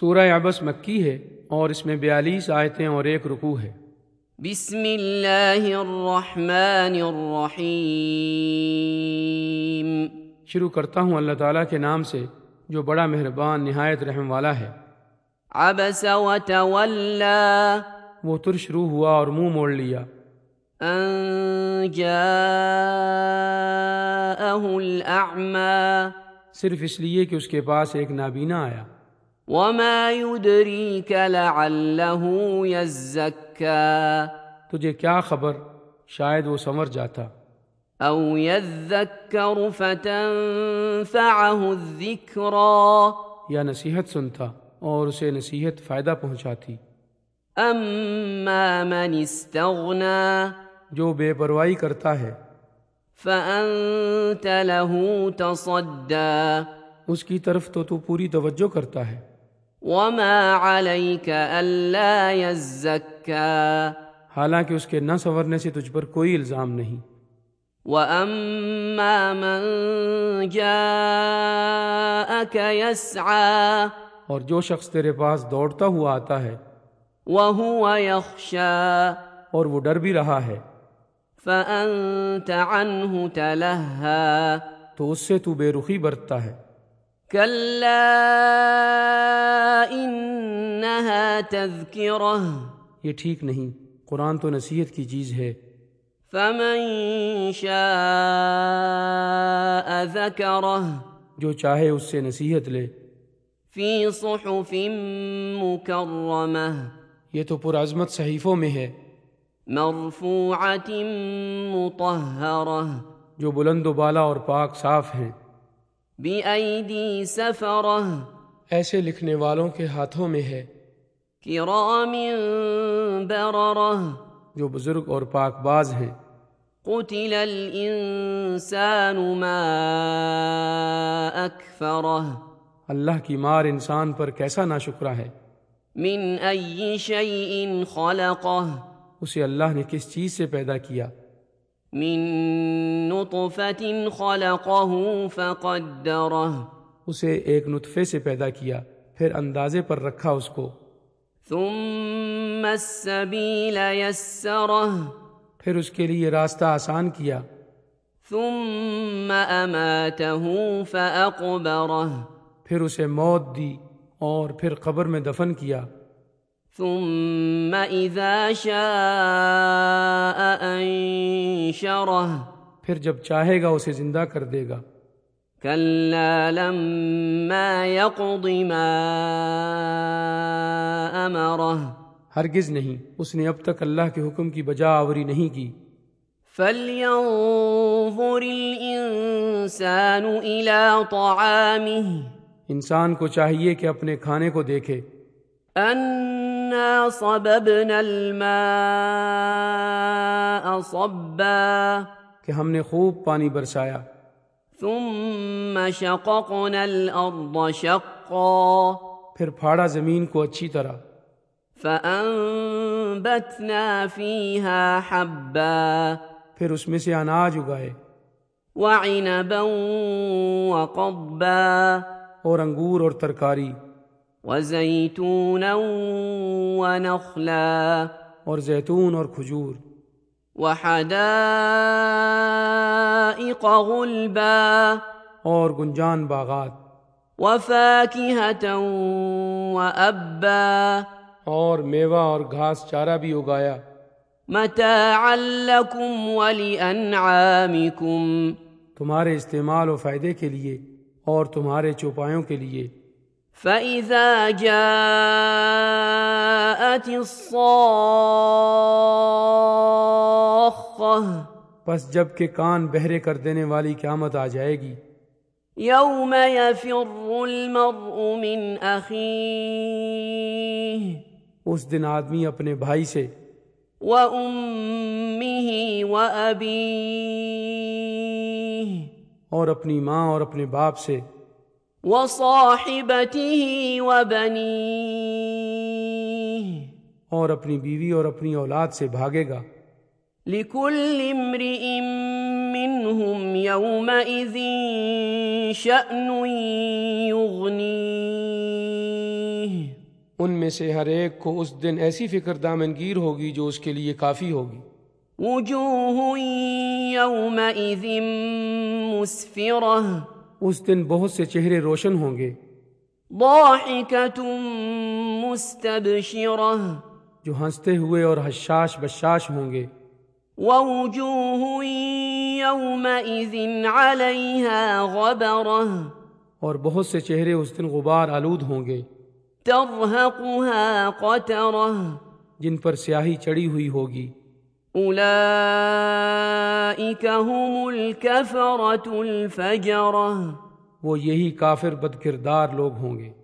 سورہ عبس مکی ہے اور اس میں بیالیس آیتیں اور ایک رکوع ہے۔ بسم اللہ الرحمن الرحیم۔ شروع کرتا ہوں اللہ تعالیٰ کے نام سے جو بڑا مہربان نہایت رحم والا ہے۔ عبس وتولا۔ وہ ترش روح ہوا اور منہ موڑ لیا۔ ان جاءه الاعمى۔ صرف اس لیے کہ اس کے پاس ایک نابینا آیا۔ وما يدريك لعله يزكى تجھے کیا خبر؟ شاید وہ سنور جاتا۔ او يذكر فتنفعه الذكرى یا نصیحت سنتا اور اسے نصیحت فائدہ پہنچاتی۔ اما من استغنى جو بے پرواہی کرتا ہے۔ فانت له تصدى اس کی طرف تو تو پوری توجہ کرتا ہے۔ وما عليك الا يزكى حالانکہ اس کے نہ سنورنے سے تجھ پر کوئی الزام نہیں۔ واما من جاءك يسعى اور جو شخص تیرے پاس دوڑتا ہوا آتا ہے وهو يخشى اور وہ ڈر بھی رہا ہے فانت عنه تلهى تو اس سے تو بے رخی برتتا ہے۔ كلا انها تذكره یہ ٹھیک نہیں۔ قرآن تو نصیحت کی چیز ہے۔ فمن شاء ذكره جو چاہے اس سے نصیحت لے۔ في صحف مكرمه یہ تو پرعظمت صحیفوں میں ہے۔ مرفوعه مطهره جو بلند و بالا اور پاک صاف ہیں۔ بايدي سفره ایسے لکھنے والوں کے ہاتھوں میں ہے كرام برره جو بزرگ اور پاک باز ہیں۔ قتل الانسان ما اكفره اللہ کی مار انسان پر کیسا ناشکرا ہے؟ من اي شيء خلقه. اسے اللہ نے کس چیز سے پیدا کیا؟ من نطفه خلقه فقدره. اسے ایک نطفے سے پیدا کیا پھر اندازے پر رکھا اس کو۔ ثم السبيل يسره. پھر اس کے لیے راستہ آسان کیا۔ ثم اماته فاقبره پھر اسے موت دی اور پھر قبر میں دفن کیا۔ ثم اذا شاء انشره پھر جب چاہے گا اسے زندہ کر دے گا۔ كلا لما يقض ما امره ہرگز نہیں اس نے اب تک اللہ کے حکم کی بجا آوری نہیں کی۔ فلينظر الانسان الى طعامه انسان کو چاہیے کہ اپنے کھانے کو دیکھے۔ انا صببنا الماء صبا کہ ہم نے خوب پانی برسایا۔ ثم شققنا الارض شقا پھر پھاڑا زمین کو اچھی طرح۔ فانبتنا فيها حبا پھر اس میں سے اناج اگائے۔ وعنبا وقضبا اور انگور اور ترکاری۔ وزيتونا ونخلا اور زیتون اور کھجور۔ وحدائق غلبا اور گنجان باغات۔ وفاكهة وأبا اور میوہ اور گھاس چارہ بھی اگایا۔ متاعا لكم ولأنعامكم تمہارے استعمال و فائدے کے لیے اور تمہارے چوپایوں کے لیے۔ فإذا جاءت الصاخة بس جبکہ کان بہرے کر دینے والی قیامت آ جائے گی۔ يوم يفر المرء من أخيه اس دن آدمی اپنے بھائی سے وأمه وأبيه اور اپنی ماں اور اپنے باپ سے وصاحبته وبنيه. اور اپنی بیوی اور اپنی اولاد سے بھاگے گا۔ لكل امرئ منهم يومئذ شأن يغنيه ان میں سے ہر ایک کو اس دن ایسی فکر دامنگیر ہوگی جو اس کے لیے کافی ہوگی۔ وجوه يومئذ مسفرة. اس دن بہت سے چہرے روشن ہوں گے۔ جو ہنستے ہوئے اور حشاش بشاش ہوں گے۔ ووجوه يومئذ عليها غبرة اور بہت سے چہرے اس دن غبار آلود ہوں گے۔ ترهقها قترة جن پر سیاہی چڑی ہوئی ہوگی۔ أولئك هم الكفرة الفجرة۔ وہ یہی کافر بدکردار لوگ ہوں گے۔